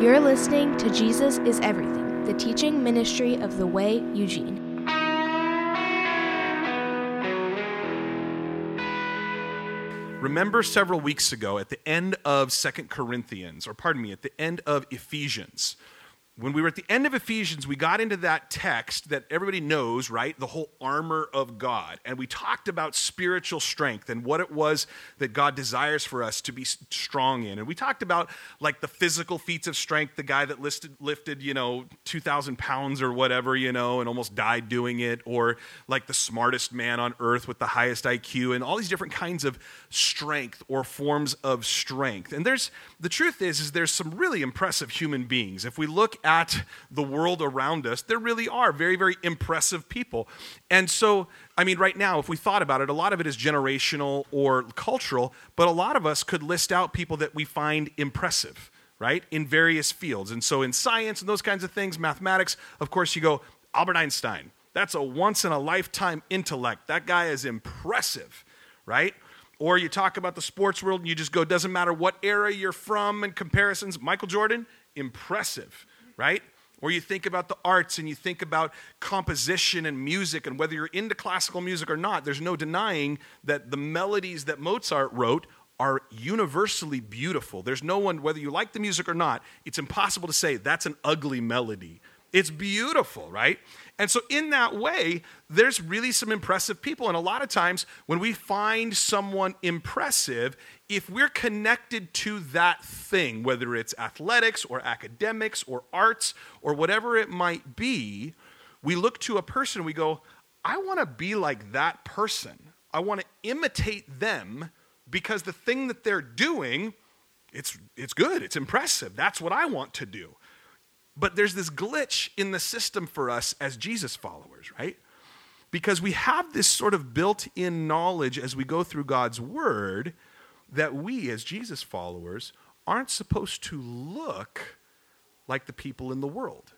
You're listening to Jesus is Everything, the teaching ministry of The Way, Eugene. Remember several weeks ago at the end of Second Corinthians, or pardon me, at the end of Ephesians, when we were at the end of Ephesians, we got into that text that everybody knows, right? The whole armor of God. And we talked about spiritual strength and what it was that God desires for us to be strong in. And we talked about like the physical feats of strength, the guy that listed, lifted, you know, 2,000 pounds or whatever, you know, and almost died doing it, or like the smartest man on earth with the highest IQ, and all these different kinds of strength or forms of strength. And there's, the truth is, is there's some really impressive human beings. If we look at the world around us, there really are very, very impressive people. And so, I mean, right now, if we thought about it, a lot of it is generational or cultural, but a lot of us could list out people that we find impressive, right, in various fields. And so, in science and those kinds of things, mathematics, of course, you go Albert Einstein. That's a once in a lifetime intellect. That guy is impressive, right? Or you talk about the sports world and you just go, doesn't matter what era you're from and comparisons. Michael Jordan, impressive right? Or you think about the arts and you think about composition and music, and whether you're into classical music or not, there's no denying that the melodies that Mozart wrote are universally beautiful. There's no one, whether you like the music or not, it's impossible to say that's an ugly melody. It's beautiful, right? And so, in that way, there's really some impressive people. And a lot of times, when we find someone impressive, if we're connected to that thing, whether it's athletics or academics or arts or whatever it might be, we look to a person and we go, I want to be like that person. I want to imitate them because the thing that they're doing, it's, it's good, it's impressive. That's what I want to do. But there's this glitch in the system for us as Jesus followers, right? Because we have this sort of built in knowledge as we go through God's word that we, as Jesus followers, aren't supposed to look like the people in the world.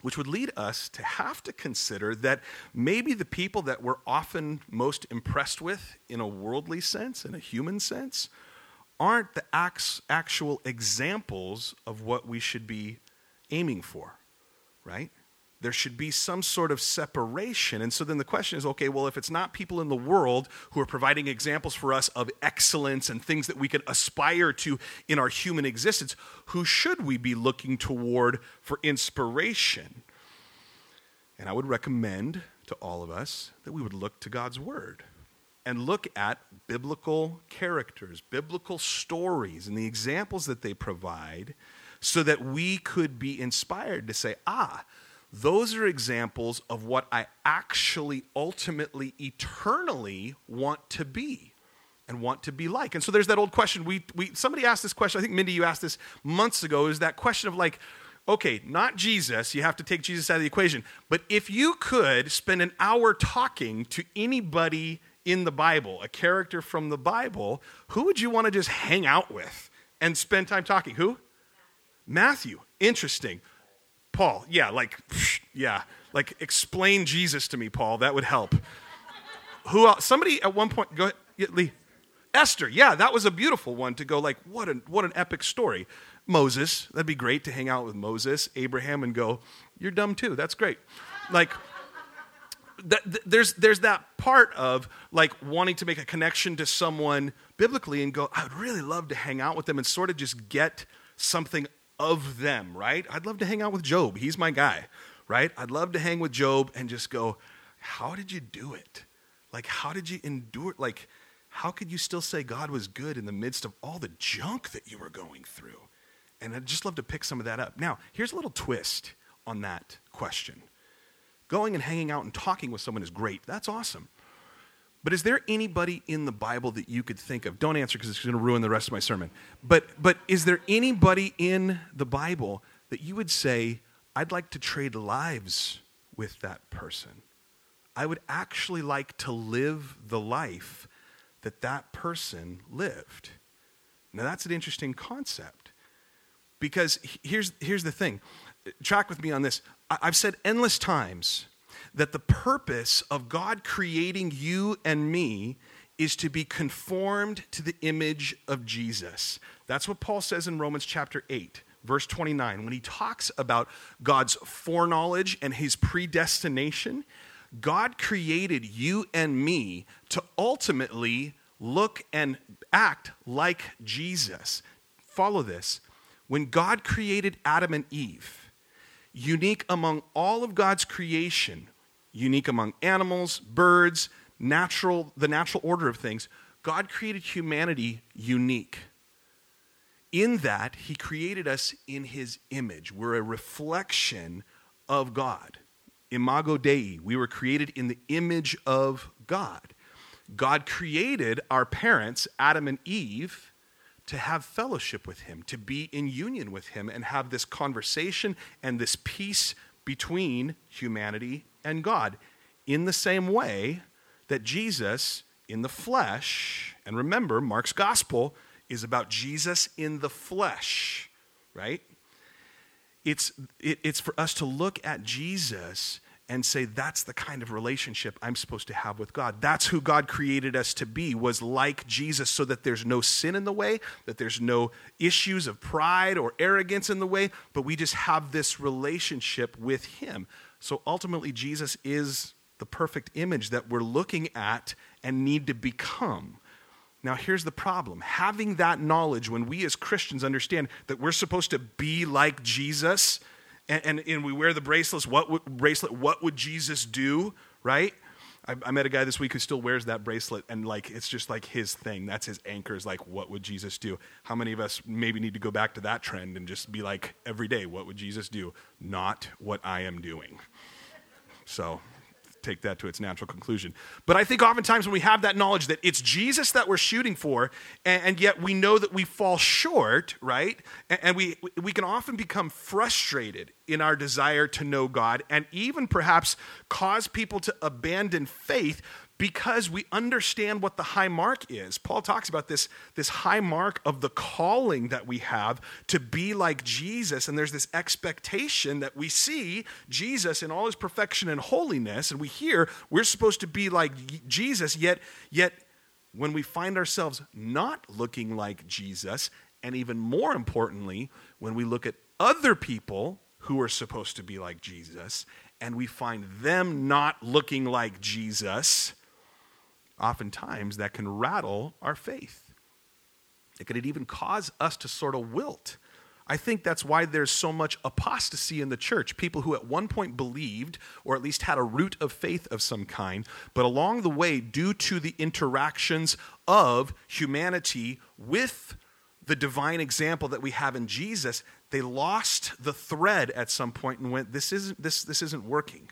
Which would lead us to have to consider that maybe the people that we're often most impressed with in a worldly sense, in a human sense, aren't the actual examples of what we should be aiming for, right? There should be some sort of separation. And so then the question is okay, well, if it's not people in the world who are providing examples for us of excellence and things that we could aspire to in our human existence, who should we be looking toward for inspiration? And I would recommend to all of us that we would look to God's Word and look at biblical characters, biblical stories, and the examples that they provide so that we could be inspired to say, ah, those are examples of what I actually, ultimately, eternally want to be and want to be like. And so there's that old question. We, we, somebody asked this question. I think, Mindy, you asked this months ago. Is that question of like, okay, not Jesus, you have to take Jesus out of the equation. But if you could spend an hour talking to anybody in the Bible, a character from the Bible, who would you want to just hang out with and spend time talking? Who? Matthew, interesting. Paul, yeah, like, yeah, like explain Jesus to me, Paul. That would help. Who else? Somebody at one point, go ahead, Lee. Esther, yeah, that was a beautiful one to go like, what an, what an epic story. Moses, that'd be great to hang out with Moses, Abraham, and go, you're dumb too. That's great. Like, there's, there's that part of like wanting to make a connection to someone biblically and go, I would really love to hang out with them and sort of just get something of them, right? I'd love to hang out with Job. He's my guy, right? I'd love to hang with Job and just go, how did you do it? Like, how did you endure? Like, how could you still say God was good in the midst of all the junk that you were going through? And I'd just love to pick some of that up. Now, here's a little twist on that question. Going and hanging out and talking with someone is great. That's awesome. But is there anybody in the Bible that you could think of? Don't answer because it's going to ruin the rest of my sermon. But, but is there anybody in the Bible that you would say, I'd like to trade lives with that person? I would actually like to live the life that that person lived. Now, that's an interesting concept because here's, here's the thing. Track with me on this. I've said endless times that the purpose of God creating you and me is to be conformed to the image of Jesus. That's what Paul says in Romans chapter 8. verse 29, when he talks about God's foreknowledge and his predestination, God created you and me to ultimately look and act like Jesus. Follow this. When God created Adam and Eve, unique among all of God's creation, unique among animals, birds, natural, the natural order of things, God created humanity unique. In that, He created us in His image. We're a reflection of God. Imago Dei. We were created in the image of God. God created our parents, Adam and Eve, to have fellowship with Him, to be in union with Him, and have this conversation and this peace between humanity and God. In the same way that Jesus, in the flesh, and remember, Mark's gospel is about Jesus in the flesh, right? It's, it, it's for us to look at Jesus and say that's the kind of relationship I'm supposed to have with God. That's who God created us to be, was like Jesus so that there's no sin in the way, that there's no issues of pride or arrogance in the way, but we just have this relationship with him. So ultimately Jesus is the perfect image that we're looking at and need to become. Now, here's the problem. Having that knowledge, when we as Christians understand that we're supposed to be like Jesus, and, and, and we wear the bracelets, what would, bracelet, what would Jesus do, right? I, I, met a guy this week who still wears that bracelet, and like it's just like his thing. That's his anchor. Is like, what would Jesus do? How many of us maybe need to go back to that trend and just be like, every day, what would Jesus do? Not what I am doing. So take that to its natural conclusion. But I think oftentimes when we have that knowledge that it's Jesus that we're shooting for, and, yet we know that we fall short, right? And, we, we can often become frustrated in our desire to know God and even perhaps cause people to abandon faith because we understand what the high mark is. Paul talks about this, this high mark of the calling that we have to be like Jesus. And there's this expectation that we see Jesus in all his perfection and holiness, and we hear we're supposed to be like Jesus, yet, yet when we find ourselves not looking like Jesus, and even more importantly, when we look at other people who are supposed to be like Jesus, and we find them not looking like Jesus, oftentimes that can rattle our faith. It could even cause us to sort of wilt. I think that's why there's so much apostasy in the church. People who at one point believed, or at least had a root of faith of some kind, but along the way, due to the interactions of humanity with the divine example that we have in Jesus, they lost the thread at some point and went, This isn't, this, this isn't working.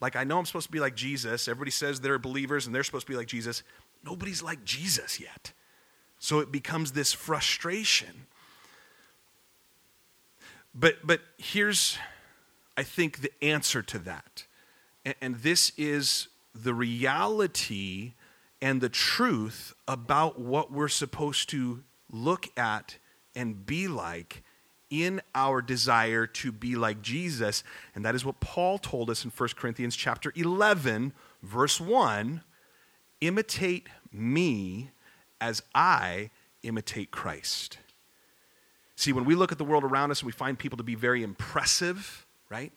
Like, I know I'm supposed to be like Jesus. Everybody says they're believers and they're supposed to be like Jesus. Nobody's like Jesus yet. So it becomes this frustration. But, but here's, I think, the answer to that. And, and this is the reality and the truth about what we're supposed to look at and be like in our desire to be like Jesus. And that is what Paul told us in 1 Corinthians chapter 11, verse 1 imitate me as I imitate Christ. See, when we look at the world around us and we find people to be very impressive, right?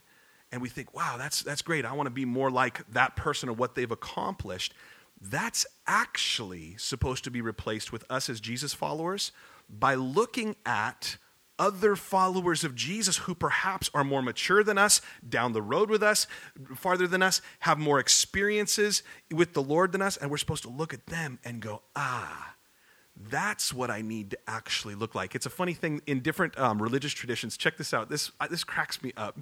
And we think, wow, that's, that's great. I want to be more like that person or what they've accomplished. That's actually supposed to be replaced with us as Jesus followers by looking at other followers of Jesus who perhaps are more mature than us, down the road with us, farther than us, have more experiences with the Lord than us, and we're supposed to look at them and go, ah, that's what I need to actually look like. It's a funny thing in different um, religious traditions. Check this out. This, uh, this cracks me up.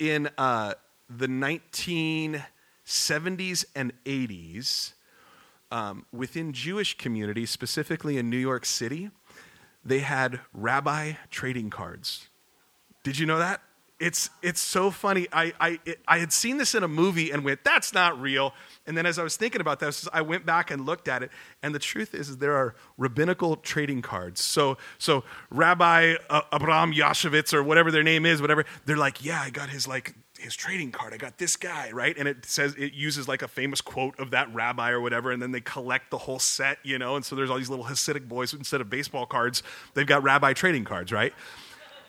In uh, the 1970s and 80s, um, within Jewish communities, specifically in New York City, they had rabbi trading cards. Did you know that? It's, it's so funny. I, I, it, I had seen this in a movie and went, that's not real. And then as I was thinking about this, I went back and looked at it. And the truth is, there are rabbinical trading cards. So, so Rabbi uh, Abraham Yashevitz or whatever their name is, whatever, they're like, yeah, I got his like his trading card. I got this guy, right? And it says it uses like a famous quote of that rabbi or whatever, and then they collect the whole set, you know. And so there's all these little Hasidic boys instead of baseball cards, they've got rabbi trading cards, right?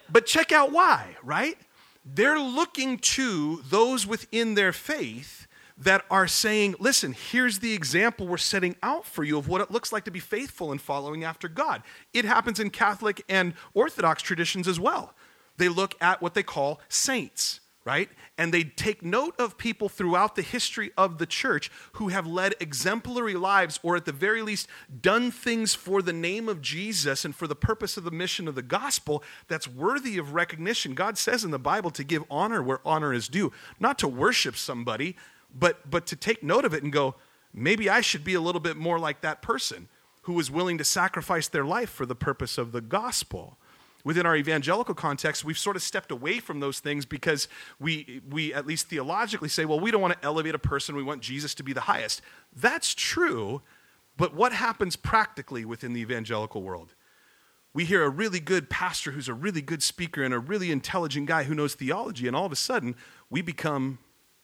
but check out why, right? They're looking to those within their faith that are saying, listen, here's the example we're setting out for you of what it looks like to be faithful and following after God. It happens in Catholic and Orthodox traditions as well. They look at what they call saints right? And they take note of people throughout the history of the church who have led exemplary lives or, at the very least, done things for the name of Jesus and for the purpose of the mission of the gospel that's worthy of recognition. God says in the Bible to give honor where honor is due, not to worship somebody, but, but to take note of it and go, maybe I should be a little bit more like that person who was willing to sacrifice their life for the purpose of the gospel within our evangelical context, we've sort of stepped away from those things because we, we at least theologically say, well, we don't want to elevate a person, we want Jesus to be the highest. That's true, but what happens practically within the evangelical world? We hear a really good pastor who's a really good speaker and a really intelligent guy who knows theology, and all of a sudden, we become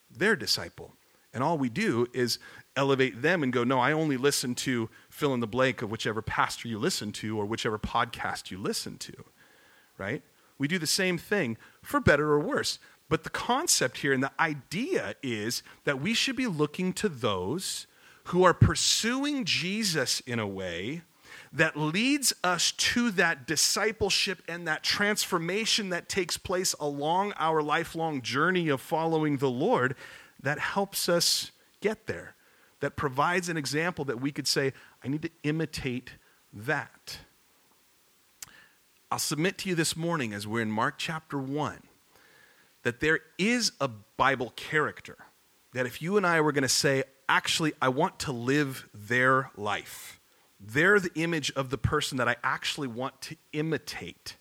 their disciple. And all we do is elevate them and go, no, I only listen to fill in the blank of whichever pastor you listen to or whichever podcast you listen to right? We do the same thing for better or worse. But the concept here and the idea is that we should be looking to those who are pursuing Jesus in a way that leads us to that discipleship and that transformation that takes place along our lifelong journey of following the Lord that helps us get there, that provides an example that we could say, I need to imitate that. I'll submit to you this morning as we're in Mark chapter 1 that there is a Bible character that if you and I were going to say, actually, I want to live their life, they're the image of the person that I actually want to imitate.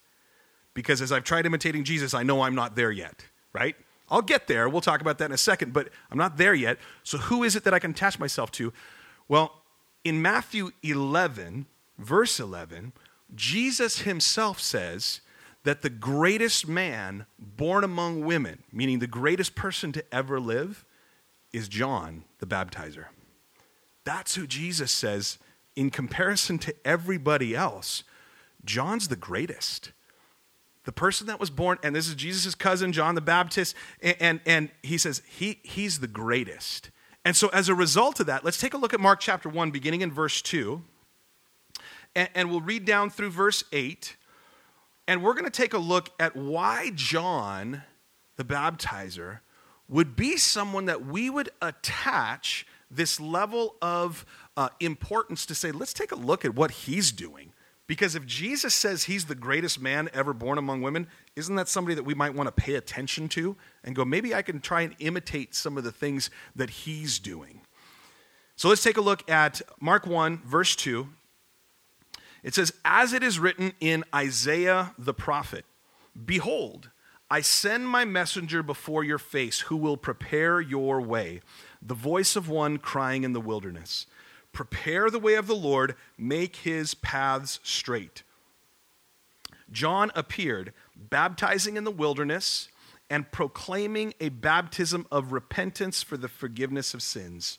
Because as I've tried imitating Jesus, I know I'm not there yet, right? I'll get there. We'll talk about that in a second, but I'm not there yet. So who is it that I can attach myself to? Well, in Matthew 11, verse 11, Jesus himself says that the greatest man born among women, meaning the greatest person to ever live, is John the baptizer. That's who Jesus says, in comparison to everybody else, John's the greatest. The person that was born, and this is Jesus' cousin, John the Baptist, and, and, and he says he, he's the greatest. And so, as a result of that, let's take a look at Mark chapter 1, beginning in verse 2 and, and we'll read down through verse 8. And we're going to take a look at why John, the baptizer, would be someone that we would attach this level of uh, importance to say, let's take a look at what he's doing. Because if Jesus says he's the greatest man ever born among women, isn't that somebody that we might want to pay attention to and go, maybe I can try and imitate some of the things that he's doing? So let's take a look at Mark 1, verse 2. It says, As it is written in Isaiah the prophet, Behold, I send my messenger before your face who will prepare your way, the voice of one crying in the wilderness. Prepare the way of the Lord, make his paths straight. John appeared, baptizing in the wilderness and proclaiming a baptism of repentance for the forgiveness of sins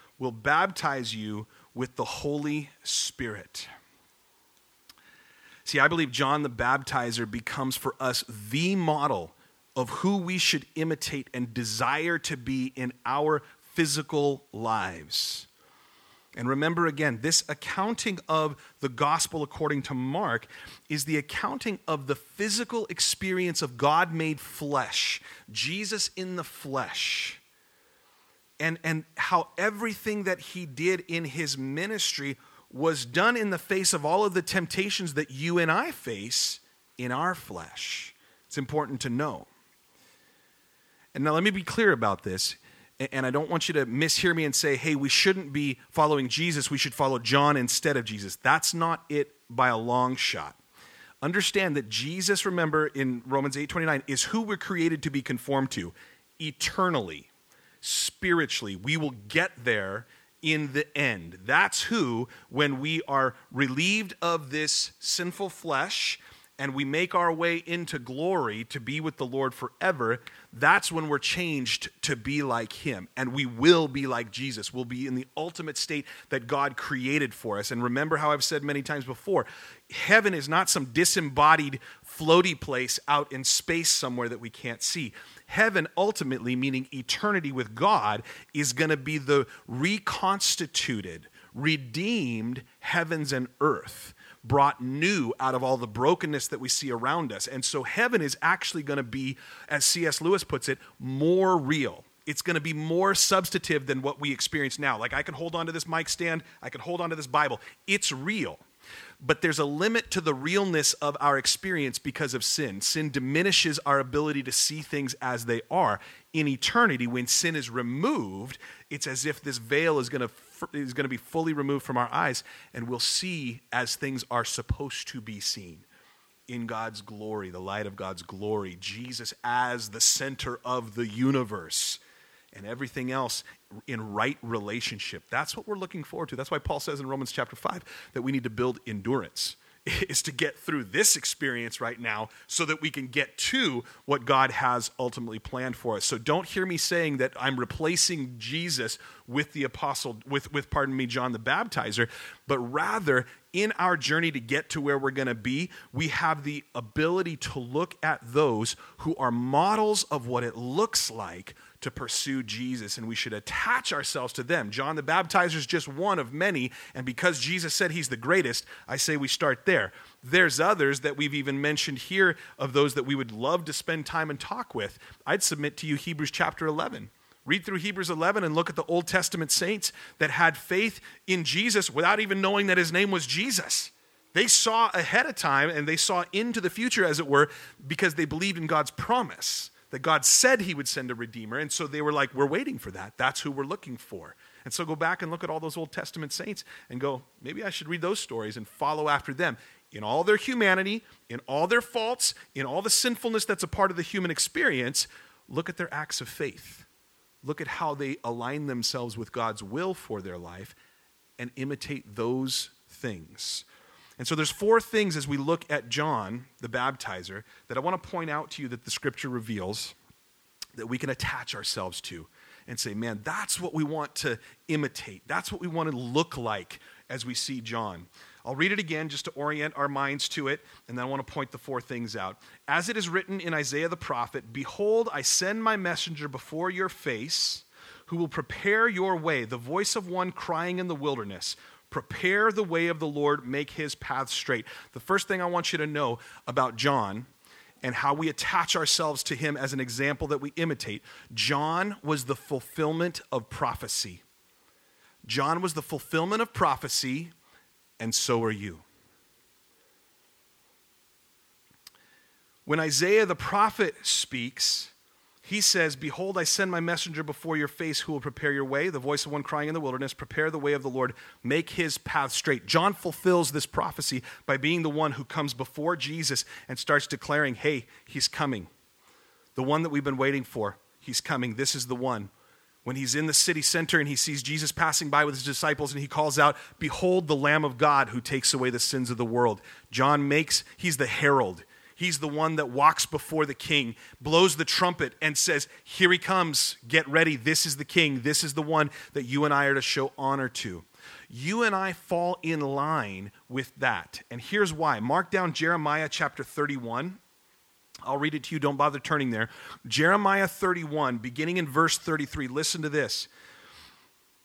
will baptize you with the Holy Spirit. See, I believe John the Baptizer becomes for us the model of who we should imitate and desire to be in our physical lives. And remember again, this accounting of the gospel according to Mark is the accounting of the physical experience of God made flesh, Jesus in the flesh and, and how everything that he did in his ministry was done in the face of all of the temptations that you and I face in our flesh. It's important to know. And now let me be clear about this. And I don't want you to mishear me and say, hey, we shouldn't be following Jesus. We should follow John instead of Jesus. That's not it by a long shot. understand that Jesus, remember in Romans 8:29, is who we're created to be conformed to eternally, spiritually. We will get there in the end. That's who, when we are relieved of this sinful flesh and we make our way into glory to be with the Lord forever, that's when we're changed to be like Him. And we will be like Jesus. We'll be in the ultimate state that God created for us. And remember how I've said many times before heaven is not some disembodied, floaty place out in space somewhere that we can't see. Heaven, ultimately, meaning eternity with God, is going to be the reconstituted, redeemed heavens and earth brought new out of all the brokenness that we see around us. And so heaven is actually going to be, as C.S. Lewis puts it, more real. It's going to be more substantive than what we experience now. Like I can hold on to this mic stand, I can hold on to this Bible. It's real. But there's a limit to the realness of our experience because of sin. Sin diminishes our ability to see things as they are. In eternity, when sin is removed, it's as if this veil is going to is going to be fully removed from our eyes, and we'll see as things are supposed to be seen in God's glory, the light of God's glory, Jesus as the center of the universe, and everything else in right relationship. That's what we're looking forward to. That's why Paul says in Romans chapter 5 that we need to build endurance is to get through this experience right now so that we can get to what God has ultimately planned for us. So don't hear me saying that I'm replacing Jesus with the apostle with with pardon me John the baptizer, but rather in our journey to get to where we're going to be, we have the ability to look at those who are models of what it looks like to pursue Jesus, and we should attach ourselves to them. John the Baptizer is just one of many, and because Jesus said he's the greatest, I say we start there. There's others that we've even mentioned here of those that we would love to spend time and talk with. I'd submit to you Hebrews chapter 11. Read through Hebrews 11 and look at the Old Testament saints that had faith in Jesus without even knowing that his name was Jesus. They saw ahead of time and they saw into the future, as it were, because they believed in God's promise that God said he would send a redeemer. And so they were like, we're waiting for that. That's who we're looking for. And so go back and look at all those Old Testament saints and go, maybe I should read those stories and follow after them. In all their humanity, in all their faults, in all the sinfulness that's a part of the human experience, look at their acts of faith. Look at how they align themselves with God's will for their life and imitate those things. And so there's four things as we look at John, the baptizer, that I want to point out to you that the scripture reveals that we can attach ourselves to and say, man, that's what we want to imitate. That's what we want to look like as we see John. I'll read it again just to orient our minds to it, and then I want to point the four things out. As it is written in Isaiah the prophet Behold, I send my messenger before your face, who will prepare your way, the voice of one crying in the wilderness. Prepare the way of the Lord, make his path straight. The first thing I want you to know about John and how we attach ourselves to him as an example that we imitate John was the fulfillment of prophecy. John was the fulfillment of prophecy, and so are you. When Isaiah the prophet speaks, he says, Behold, I send my messenger before your face who will prepare your way. The voice of one crying in the wilderness, Prepare the way of the Lord, make his path straight. John fulfills this prophecy by being the one who comes before Jesus and starts declaring, Hey, he's coming. The one that we've been waiting for, he's coming. This is the one. When he's in the city center and he sees Jesus passing by with his disciples and he calls out, Behold the Lamb of God who takes away the sins of the world. John makes, he's the herald. He's the one that walks before the king, blows the trumpet, and says, Here he comes. Get ready. This is the king. This is the one that you and I are to show honor to. You and I fall in line with that. And here's why. Mark down Jeremiah chapter 31. I'll read it to you. Don't bother turning there. Jeremiah 31, beginning in verse 33. Listen to this.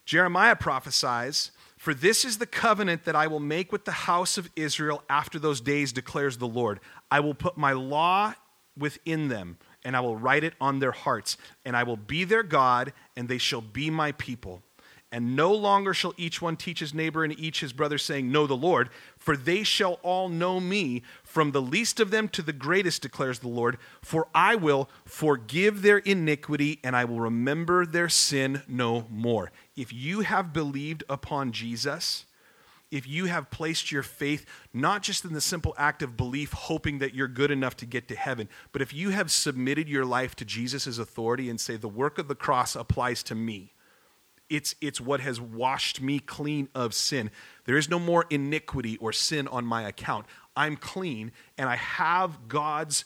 Jeremiah prophesies for this is the covenant that I will make with the house of Israel after those days, declares the Lord. I will put my law within them, and I will write it on their hearts, and I will be their God, and they shall be my people. And no longer shall each one teach his neighbor and each his brother, saying, Know the Lord, for they shall all know me, from the least of them to the greatest, declares the Lord. For I will forgive their iniquity, and I will remember their sin no more. If you have believed upon Jesus, if you have placed your faith not just in the simple act of belief, hoping that you're good enough to get to heaven, but if you have submitted your life to Jesus' authority and say, the work of the cross applies to me, it's, it's what has washed me clean of sin. There is no more iniquity or sin on my account. I'm clean, and I have God's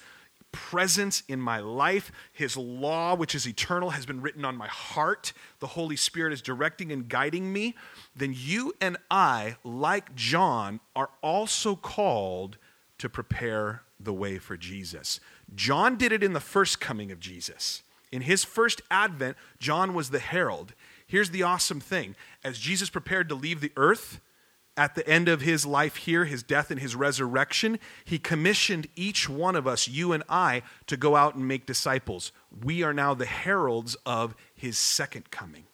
presence in my life. His law, which is eternal, has been written on my heart. The Holy Spirit is directing and guiding me. Then you and I, like John, are also called to prepare the way for Jesus. John did it in the first coming of Jesus. In his first advent, John was the herald. Here's the awesome thing as Jesus prepared to leave the earth, at the end of his life here, his death and his resurrection, he commissioned each one of us, you and I, to go out and make disciples. We are now the heralds of his second coming.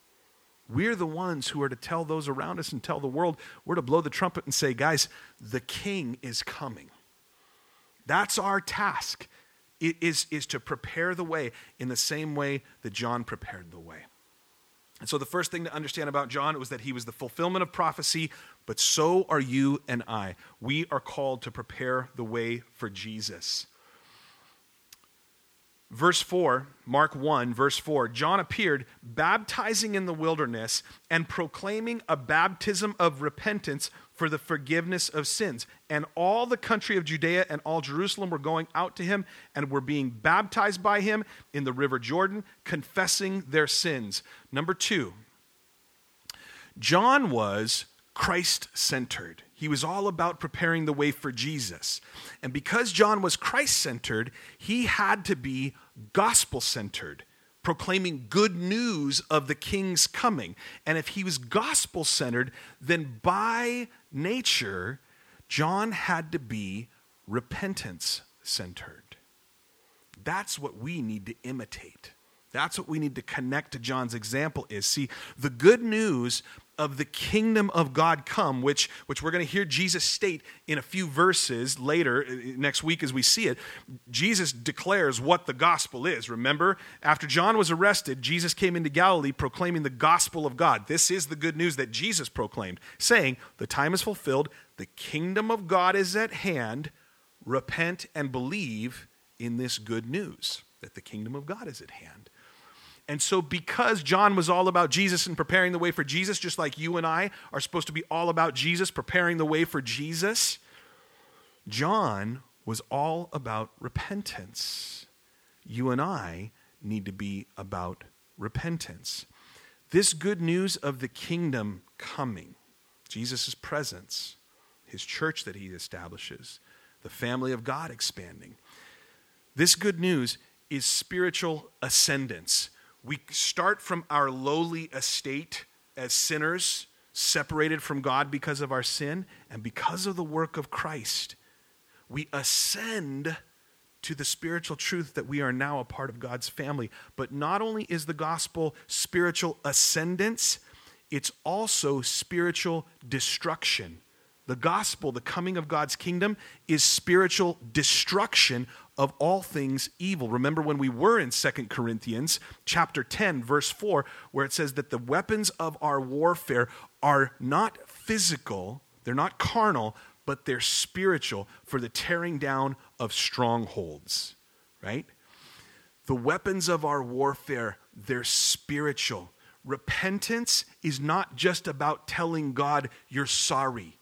We're the ones who are to tell those around us and tell the world, we're to blow the trumpet and say, guys, the king is coming. That's our task, it is, is to prepare the way in the same way that John prepared the way. And so the first thing to understand about John was that he was the fulfillment of prophecy, but so are you and I. We are called to prepare the way for Jesus. Verse 4, Mark 1, verse 4 John appeared baptizing in the wilderness and proclaiming a baptism of repentance for the forgiveness of sins. And all the country of Judea and all Jerusalem were going out to him and were being baptized by him in the river Jordan, confessing their sins. Number two, John was Christ centered. He was all about preparing the way for Jesus. And because John was Christ centered, he had to be gospel centered proclaiming good news of the king's coming. And if he was gospel centered, then by nature, John had to be repentance centered. That's what we need to imitate. That's what we need to connect to John's example is. See, the good news of the kingdom of God come, which, which we're going to hear Jesus state in a few verses later, uh, next week as we see it. Jesus declares what the gospel is. Remember, after John was arrested, Jesus came into Galilee proclaiming the gospel of God. This is the good news that Jesus proclaimed, saying, The time is fulfilled, the kingdom of God is at hand. Repent and believe in this good news that the kingdom of God is at hand. And so, because John was all about Jesus and preparing the way for Jesus, just like you and I are supposed to be all about Jesus, preparing the way for Jesus, John was all about repentance. You and I need to be about repentance. This good news of the kingdom coming, Jesus' presence, his church that he establishes, the family of God expanding. This good news is spiritual ascendance we start from our lowly estate as sinners, separated from God because of our sin, and because of the work of Christ, we ascend to the spiritual truth that we are now a part of God's family. But not only is the gospel spiritual ascendance, it's also spiritual destruction. The gospel, the coming of God's kingdom, is spiritual destruction of all things evil. Remember when we were in Second Corinthians chapter 10 verse 4 where it says that the weapons of our warfare are not physical, they're not carnal, but they're spiritual for the tearing down of strongholds, right? The weapons of our warfare, they're spiritual. Repentance is not just about telling God you're sorry.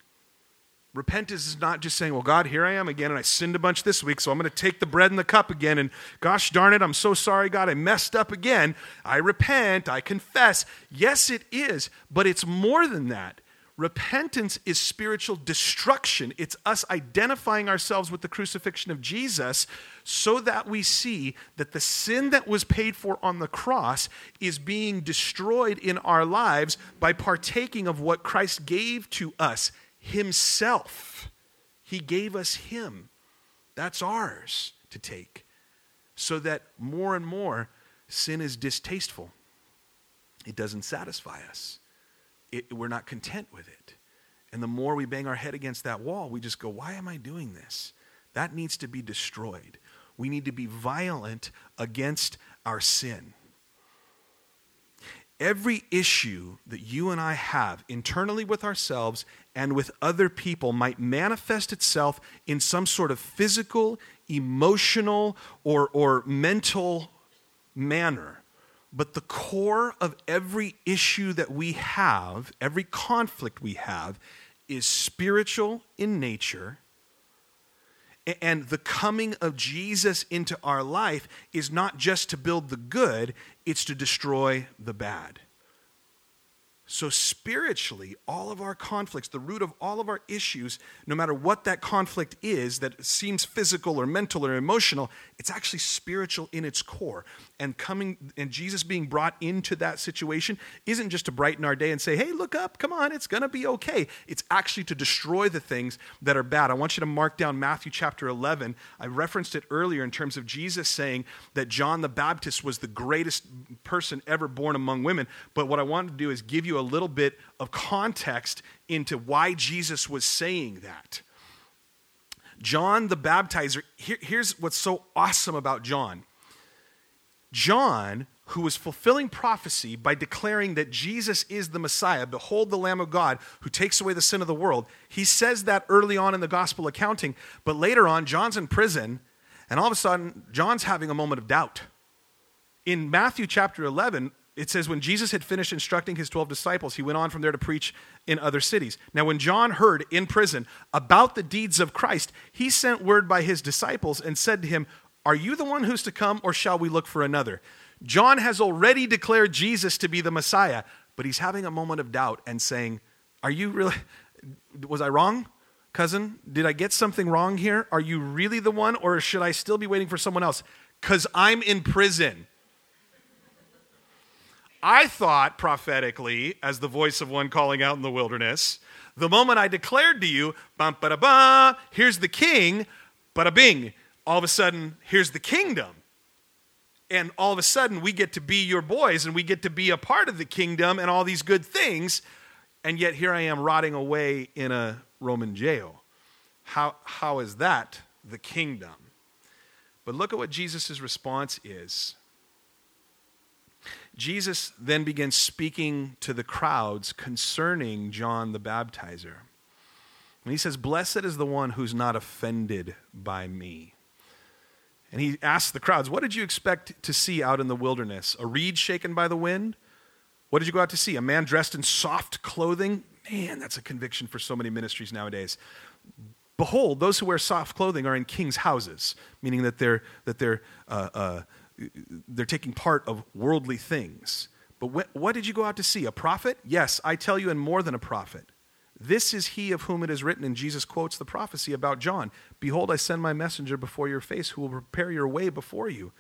Repentance is not just saying, well, God, here I am again, and I sinned a bunch this week, so I'm going to take the bread and the cup again, and gosh darn it, I'm so sorry, God, I messed up again. I repent, I confess. Yes, it is, but it's more than that. Repentance is spiritual destruction. It's us identifying ourselves with the crucifixion of Jesus so that we see that the sin that was paid for on the cross is being destroyed in our lives by partaking of what Christ gave to us Himself. He gave us Him. That's ours to take. So that more and more sin is distasteful. It doesn't satisfy us. It, we're not content with it. And the more we bang our head against that wall, we just go, Why am I doing this? That needs to be destroyed. We need to be violent against our sin. Every issue that you and I have internally with ourselves and with other people might manifest itself in some sort of physical, emotional, or, or mental manner. But the core of every issue that we have, every conflict we have, is spiritual in nature. And the coming of Jesus into our life is not just to build the good, it's to destroy the bad. So, spiritually, all of our conflicts, the root of all of our issues, no matter what that conflict is that seems physical or mental or emotional, it's actually spiritual in its core. And coming and Jesus being brought into that situation isn't just to brighten our day and say, hey, look up, come on, it's going to be okay. It's actually to destroy the things that are bad. I want you to mark down Matthew chapter 11. I referenced it earlier in terms of Jesus saying that John the Baptist was the greatest person ever born among women. But what I want to do is give you you a little bit of context into why Jesus was saying that. John the Baptizer, here, here's what's so awesome about John. John, who was fulfilling prophecy by declaring that Jesus is the Messiah, behold the Lamb of God who takes away the sin of the world, he says that early on in the gospel accounting, but later on, John's in prison, and all of a sudden, John's having a moment of doubt. In Matthew chapter 11, it says when Jesus had finished instructing his 12 disciples, he went on from there to preach in other cities. Now, when John heard in prison about the deeds of Christ, he sent word by his disciples and said to him, Are you the one who's to come, or shall we look for another? John has already declared Jesus to be the Messiah, but he's having a moment of doubt and saying, Are you really, was I wrong? Cousin, did I get something wrong here? Are you really the one, or should I still be waiting for someone else? Because I'm in prison. I thought prophetically, as the voice of one calling out in the wilderness, the moment I declared to you, bum ba da ba, here's the king, bada bing, all of a sudden, here's the kingdom. And all of a sudden, we get to be your boys and we get to be a part of the kingdom and all these good things. And yet, here I am rotting away in a Roman jail. How, how is that the kingdom? But look at what Jesus' response is Jesus then begins speaking to the crowds concerning John the Baptizer. And he says, Blessed is the one who's not offended by me. And he asks the crowds, What did you expect to see out in the wilderness? A reed shaken by the wind? What did you go out to see? A man dressed in soft clothing? Man, that's a conviction for so many ministries nowadays. Behold, those who wear soft clothing are in kings' houses, meaning that they're, that they're uh, uh, they're taking part of worldly things. But wh- what did you go out to see? A prophet? Yes, I tell you, and more than a prophet. This is he of whom it is written, and Jesus quotes the prophecy about John Behold, I send my messenger before your face who will prepare your way before you.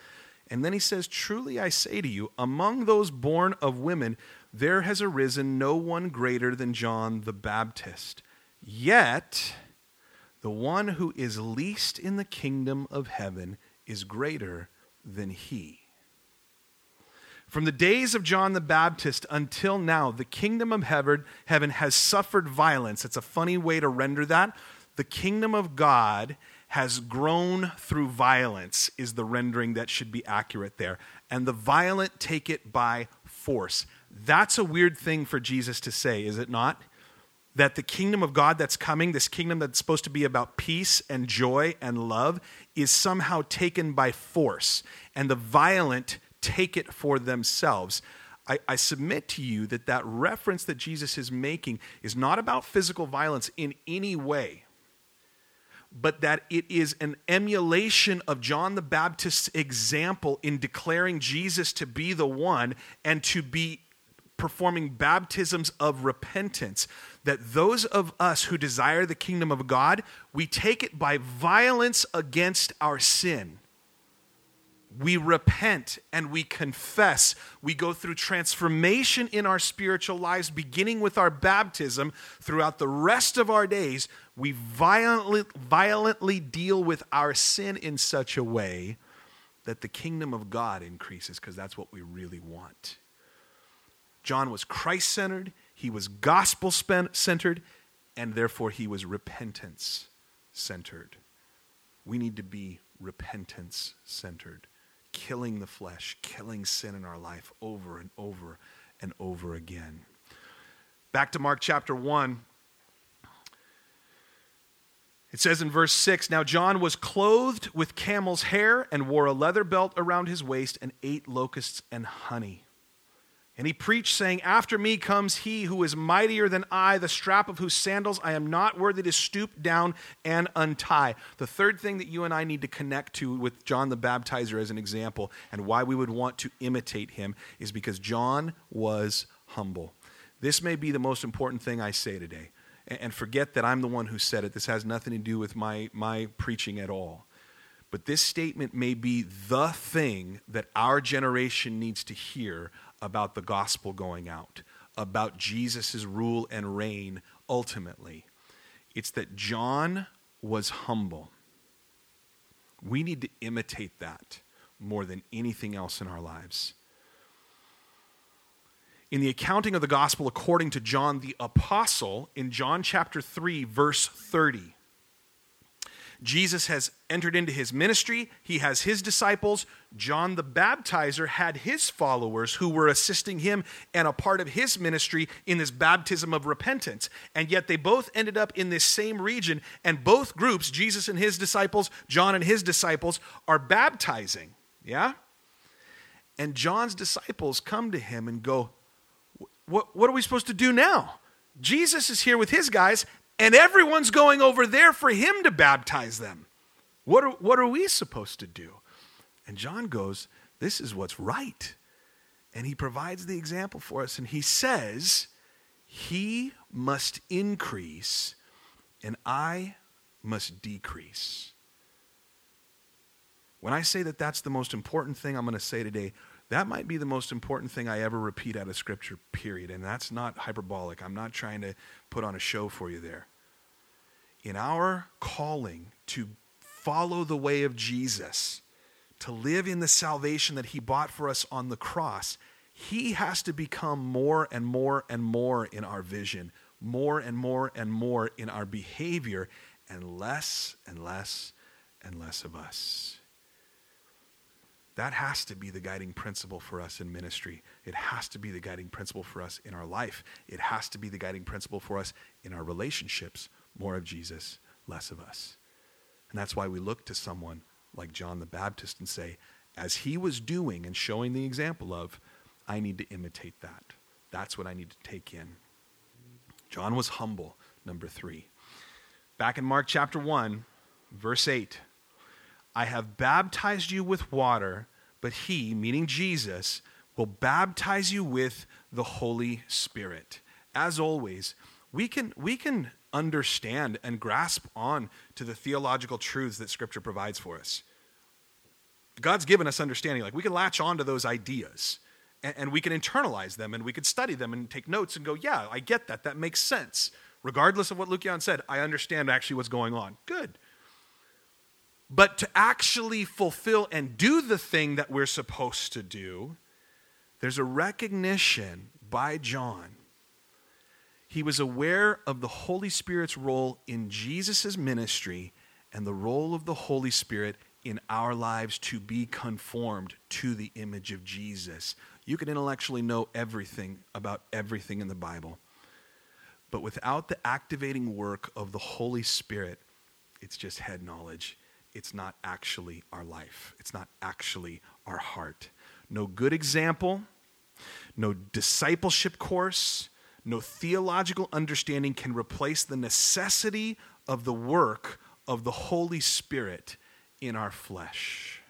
And then he says, Truly I say to you, among those born of women, there has arisen no one greater than John the Baptist. Yet, the one who is least in the kingdom of heaven is greater than he. From the days of John the Baptist until now, the kingdom of heaven has suffered violence. It's a funny way to render that. The kingdom of God has grown through violence, is the rendering that should be accurate there. And the violent take it by force. That's a weird thing for Jesus to say, is it not? That the kingdom of God that's coming, this kingdom that's supposed to be about peace and joy and love, is somehow taken by force, and the violent take it for themselves. I, I, submit to you that that reference that Jesus is making is not about physical violence in any way, but that it is an emulation of John the Baptist's example in declaring Jesus to be the one and to be performing baptisms of repentance. That those of us who desire the kingdom of God, we take it by violence against our sin. We repent and we confess. We go through transformation in our spiritual lives, beginning with our baptism. Throughout the rest of our days, we violently, violently deal with our sin in such a way that the kingdom of God increases, because that's what we really want. John was Christ centered, he was gospel centered, and therefore he was repentance centered. We need to be repentance centered, killing the flesh, killing sin in our life over and over and over again. Back to Mark chapter 1. It says in verse 6 Now John was clothed with camel's hair and wore a leather belt around his waist and ate locusts and honey. And he preached, saying, After me comes he who is mightier than I, the strap of whose sandals I am not worthy to stoop down and untie. The third thing that you and I need to connect to with John the Baptizer as an example, and why we would want to imitate him, is because John was humble. This may be the most important thing I say today and forget that I'm the one who said it. This has nothing to do with my, my preaching at all. But this statement may be the thing that our generation needs to hear about the gospel going out, about Jesus' rule and reign ultimately. It's that John was humble. We need to imitate that more than anything else in our lives in the accounting of the gospel according to John the Apostle, in John chapter 3, verse 30, Jesus has entered into his ministry. He has his disciples. John the Baptizer had his followers who were assisting him and a part of his ministry in this baptism of repentance. And yet they both ended up in this same region. And both groups, Jesus and his disciples, John and his disciples, are baptizing. Yeah? And John's disciples come to him and go, what, what are we supposed to do now? Jesus is here with his guys, and everyone's going over there for him to baptize them. What are, what are we supposed to do? And John goes, This is what's right. And he provides the example for us, and he says, He must increase, and I must decrease. When I say that that's the most important thing I'm going to say today, that might be the most important thing I ever repeat out of Scripture, period. And that's not hyperbolic. I'm not trying to put on a show for you there. In our calling to follow the way of Jesus, to live in the salvation that He bought for us on the cross, He has to become more and more and more in our vision, more and more and more in our behavior, and less and less and less of us. That has to be the guiding principle for us in ministry. It has to be the guiding principle for us in our life. It has to be the guiding principle for us in our relationships. More of Jesus, less of us. And that's why we look to someone like John the Baptist and say, as he was doing and showing the example of, I need to imitate that. That's what I need to take in. John was humble, number three. Back in Mark chapter 1, verse 8. I have baptized you with water, but he, meaning Jesus, will baptize you with the Holy Spirit. As always, we can, we can understand and grasp on to the theological truths that Scripture provides for us. God's given us understanding. Like we can latch on to those ideas and, and we can internalize them and we could study them and take notes and go, yeah, I get that. That makes sense. Regardless of what Lukian said, I understand actually what's going on. Good. But to actually fulfill and do the thing that we're supposed to do, there's a recognition by John. He was aware of the Holy Spirit's role in Jesus' ministry and the role of the Holy Spirit in our lives to be conformed to the image of Jesus. You can intellectually know everything about everything in the Bible, but without the activating work of the Holy Spirit, it's just head knowledge it's not actually our life. It's not actually our heart. No good example, no discipleship course, no theological understanding can replace the necessity of the work of the Holy Spirit in our flesh.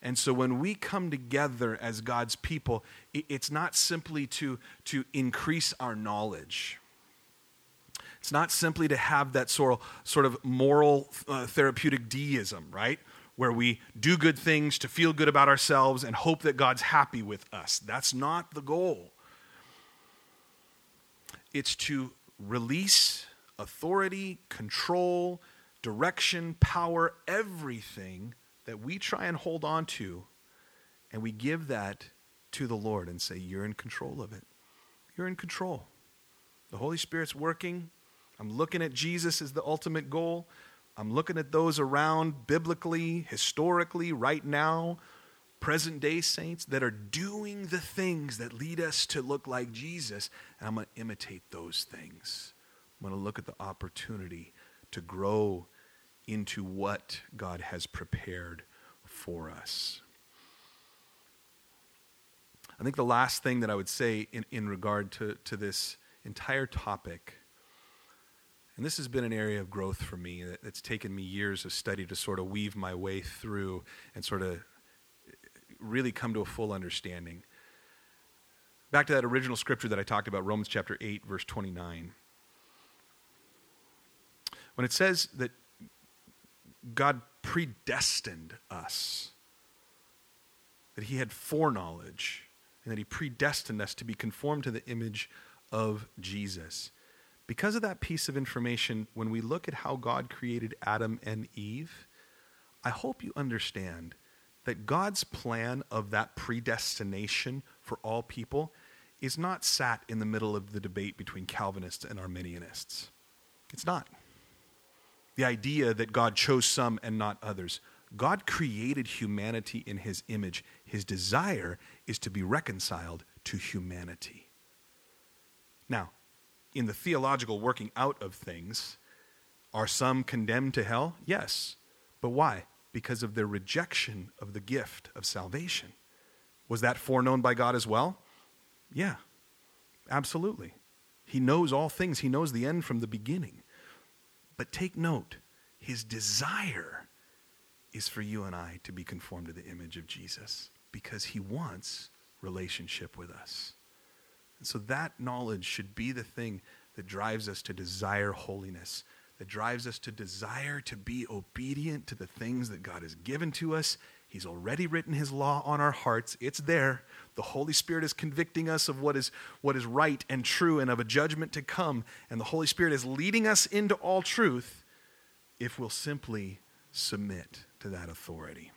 And so when we come together as God's people, it's not simply to, to increase our knowledge. It's not simply to have that sort of, moral uh, therapeutic deism, right? Where we do good things to feel good about ourselves and hope that God's happy with us. That's not the goal. It's to release authority, control, direction, power, everything that we try and hold on to, and we give that to the Lord and say, You're in control of it. You're in control. The Holy Spirit's working. I'm looking at Jesus as the ultimate goal. I'm looking at those around biblically, historically, right now. present day saints that are doing the things that lead us to look like Jesus, and I'm going to imitate those things. I'm going to look at the opportunity to grow into what God has prepared for us. I think the last thing that I would say in, in regard to, to this entire topic, and this has been an area of growth for me that's taken me years of study to sort of weave my way through and sort of uh, really come to a full understanding. Back to that original scripture that I talked about, Romans chapter 8, verse 29. When it says that God predestined us, that He had foreknowledge, and that He predestined us to be conformed to the image of Jesus. Because of that piece of information, when we look at how God created Adam and Eve, I hope you understand that God's plan of that predestination for all people is not sat in the middle of the debate between Calvinists and Arminianists. It's not. The idea that God chose some and not others. God created humanity in his image. His desire is to be reconciled to humanity. Now, in the theological working out of things, are some condemned to hell? Yes. But why? because of their rejection of the gift of salvation. Was that foreknown by God as well? Yeah, absolutely. He knows all things, He knows the end from the beginning. But take note, His desire is for you and I to be conformed to the image of Jesus because He wants relationship with us. And so that knowledge should be the thing that drives us to desire holiness that drives us to desire to be obedient to the things that God has given to us. He's already written his law on our hearts. It's there. The Holy Spirit is convicting us of what is, what is right and true and of a judgment to come. And the Holy Spirit is leading us into all truth if we'll simply submit to that authority.